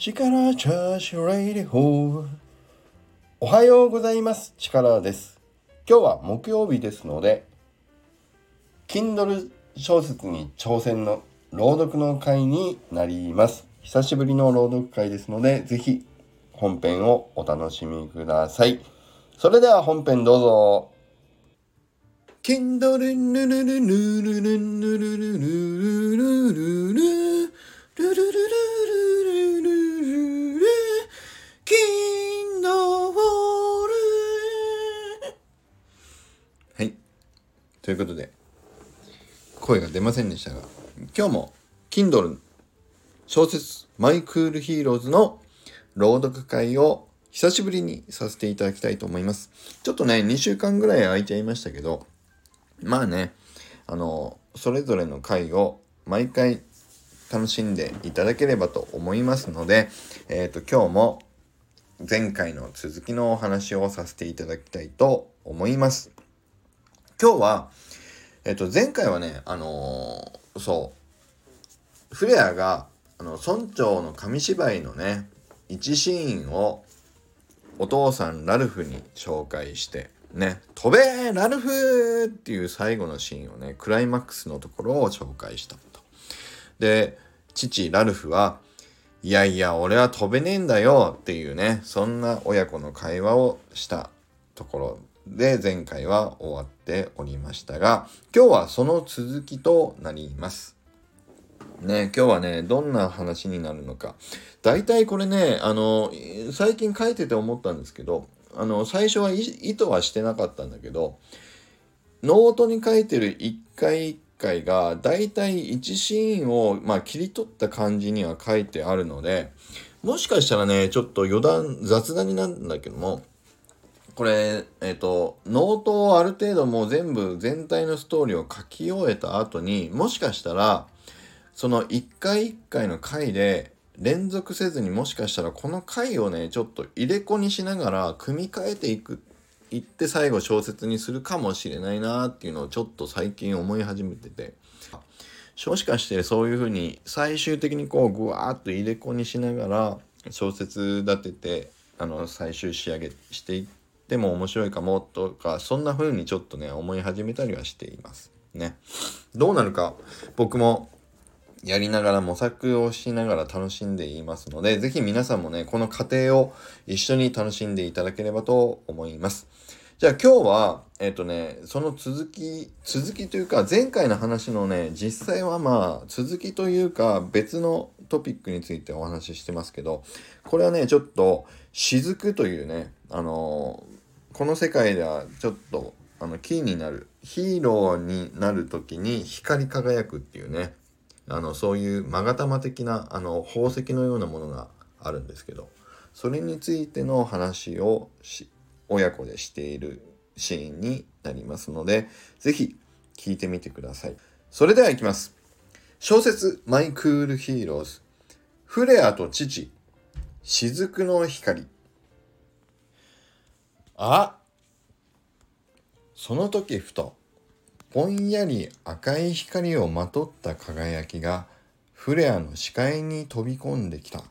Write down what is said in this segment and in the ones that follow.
力チャージレイデホーおはようございます。力です。今日は木曜日ですので Kindle 小説に挑戦の朗読の会になります。久しぶりの朗読会ですのでぜひ本編をお楽しみください。それでは本編どうぞ。Kindle ぬるるぬるるぬるるるるるるるるるるるはいということで声が出ませんでしたが今日も Kindle 小説 My Crypto Heroes の朗読会を久しぶりにさせていただきたいと思います。ちょっとね、2週間ぐらい空いちゃいましたけど、まあね、あの、それぞれの回を毎回楽しんでいただければと思いますので、えっ、ー、と、今日も前回の続きのお話をさせていただきたいと思います。今日は、えっ、と、前回はね、あのー、そう、フレアが、あの、村長の紙芝居のね、一シーンをお父さんラルフに紹介してね「飛べラルフ!」っていう最後のシーンをねクライマックスのところを紹介したと。で父ラルフは「いやいや俺は飛べねえんだよ」っていうねそんな親子の会話をしたところで前回は終わっておりましたが今日はその続きとなります。ね、今日はね、どんな話になるのか。大体これね、あの、最近書いてて思ったんですけど、あの、最初は意図はしてなかったんだけど、ノートに書いてる一回一回が、大体1シーンを、まあ、切り取った感じには書いてあるので、もしかしたらね、ちょっと余談、雑談になるんだけども、これ、えっ、ー、と、ノートをある程度もう全部全体のストーリーを書き終えた後にもしかしたら、その一回一回の回で連続せずにもしかしたらこの回をねちょっと入れ子にしながら組み替えていくいって最後小説にするかもしれないなっていうのをちょっと最近思い始めてて。もしかしてそういうふうに最終的にこうぐわーっと入れ子にしながら小説立ててあの最終仕上げしていっても面白いかもとかそんな風にちょっとね思い始めたりはしていますねどうなるか僕もやりながら模索をしながら楽しんでいますので、ぜひ皆さんもね、この過程を一緒に楽しんでいただければと思います。じゃあ今日は、えっ、ー、とね、その続き、続きというか、前回の話のね、実際はまあ、続きというか、別のトピックについてお話ししてますけど、これはね、ちょっと、雫というね、あのー、この世界ではちょっと、あの、キーになる、ヒーローになる時に光り輝くっていうね、あのそういう勾玉的なあの宝石のようなものがあるんですけどそれについての話を親子でしているシーンになりますので是非聞いてみてください。それではいきます。小説「 My Crypto Heroes」フレアと父。雫の光。あその時ふとぼんやり赤い光をまとった輝きがフレアの視界に飛び込んできた。あ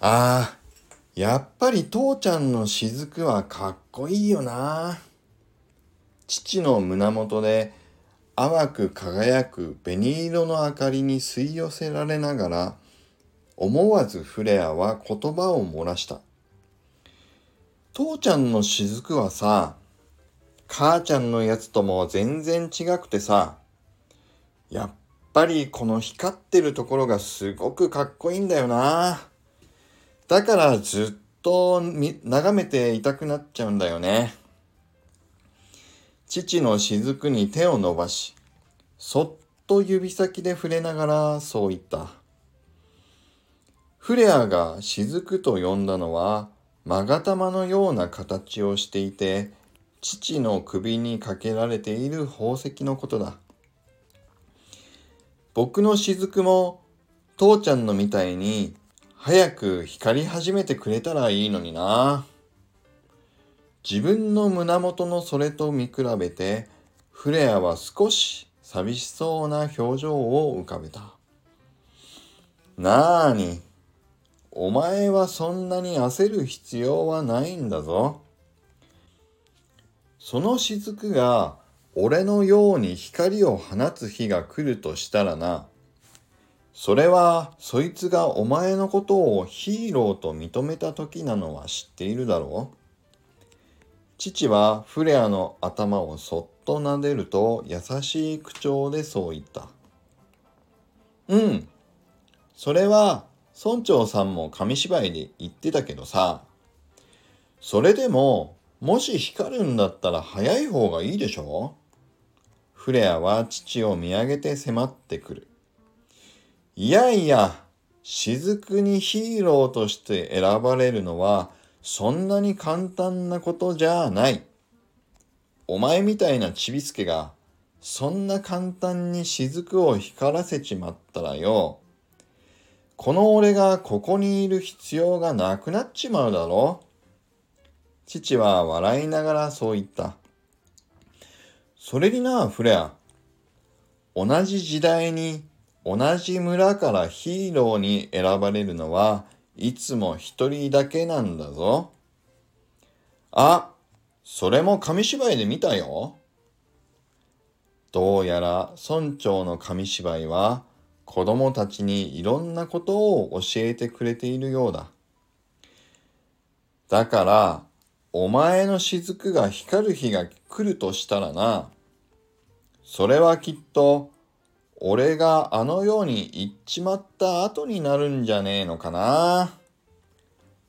あ、やっぱり父ちゃんの雫はかっこいいよな。父の胸元で淡く輝く紅色の明かりに吸い寄せられながら思わずフレアは言葉を漏らした。父ちゃんの雫はさ、母ちゃんのやつとも全然違くてさ、やっぱりこの光ってるところがすごくかっこいいんだよな。だからずっと眺めていたくなっちゃうんだよね。父の雫に手を伸ばし、そっと指先で触れながらそう言った。フレアが雫と呼んだのは、勾玉のような形をしていて、父の首にかけられている宝石のことだ。僕の雫も父ちゃんのみたいに早く光り始めてくれたらいいのにな。自分の胸元のそれと見比べてフレアは少し寂しそうな表情を浮かべた。なーに、お前はそんなに焦る必要はないんだぞ。その雫が俺のように光を放つ日が来るとしたらな、それはそいつがお前のことをヒーローと認めた時なのは知っているだろう父はフレアの頭をそっと撫でると優しい口調でそう言った。うん。それは村長さんも紙芝居で言ってたけどさ。それでも、もし光るんだったら早い方がいいでしょ？フレアは父を見上げて迫ってくる。いやいや、雫にヒーローとして選ばれるのはそんなに簡単なことじゃない。お前みたいなちびすけがそんな簡単に雫を光らせちまったらよ。この俺がここにいる必要がなくなっちまうだろう父は笑いながらそう言った。それにな、フレア。同じ時代に同じ村からヒーローに選ばれるのはいつも一人だけなんだぞ。あ、それも紙芝居で見たよ。どうやら村長の紙芝居は子供たちにいろんなことを教えてくれているようだ。だから、お前の雫が光る日が来るとしたらな、それはきっと俺があのように言っちまった後になるんじゃねえのかな。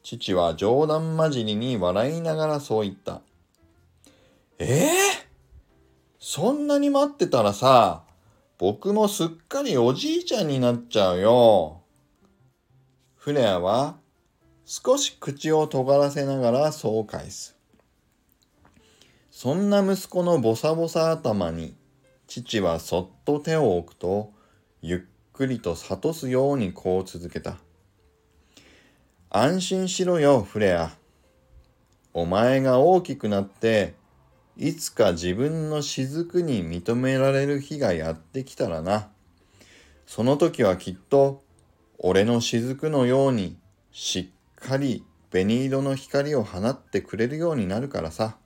父は冗談交じりに笑いながらそう言った。ええー、そんなに待ってたらさ、僕もすっかりおじいちゃんになっちゃうよ。フレアは少し口を尖らせながらそう返す。そんな息子のボサボサ頭に父はそっと手を置くと、ゆっくりと諭すようにこう続けた。安心しろよ、フレア。お前が大きくなって、いつか自分の雫に認められる日がやってきたらな。その時はきっと、俺の雫のようにしっかり紅色の光を放ってくれるようになるからさ。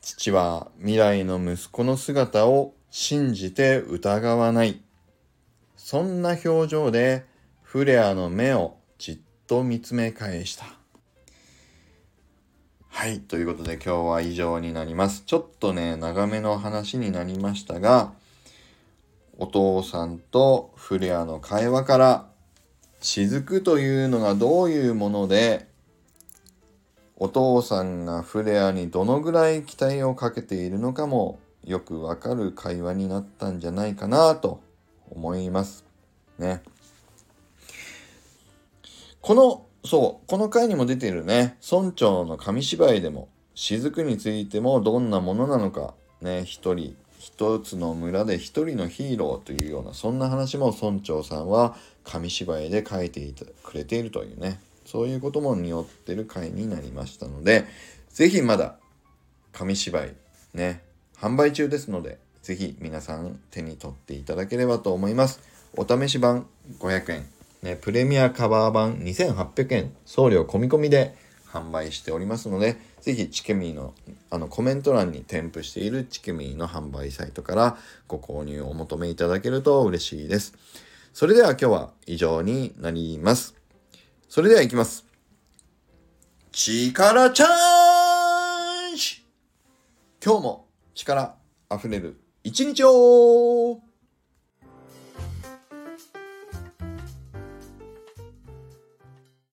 父は未来の息子の姿を信じて疑わない。そんな表情でフレアの目をじっと見つめ返した。はい。ということで今日は以上になります。ちょっとね、長めの話になりましたが、お父さんとフレアの会話から、雫というのがどういうもので、お父さんがフレアにどのぐらい期待をかけているのかもよくわかる会話になったんじゃないかなと思います。ね。この、そう、この回にも出ているね、村長の紙芝居でも、雫についてもどんなものなのか、ね、一人、一つの村で一人のヒーローというような、そんな話も村長さんは紙芝居で書いていてくれているというね、そういうことも匂ってる回になりましたので、ぜひまだ紙芝居ね、販売中ですので、ぜひ皆さん手に取っていただければと思います。お試し版500円、ね、プレミアカバー版2800円、送料込み込みで販売しておりますので、ぜひチケミーのあのコメント欄に添付しているチケミーの販売サイトからご購入をお求めいただけると嬉しいです。それでは今日は以上になります。それでは行きます。力チャージ今日も力溢れる一日を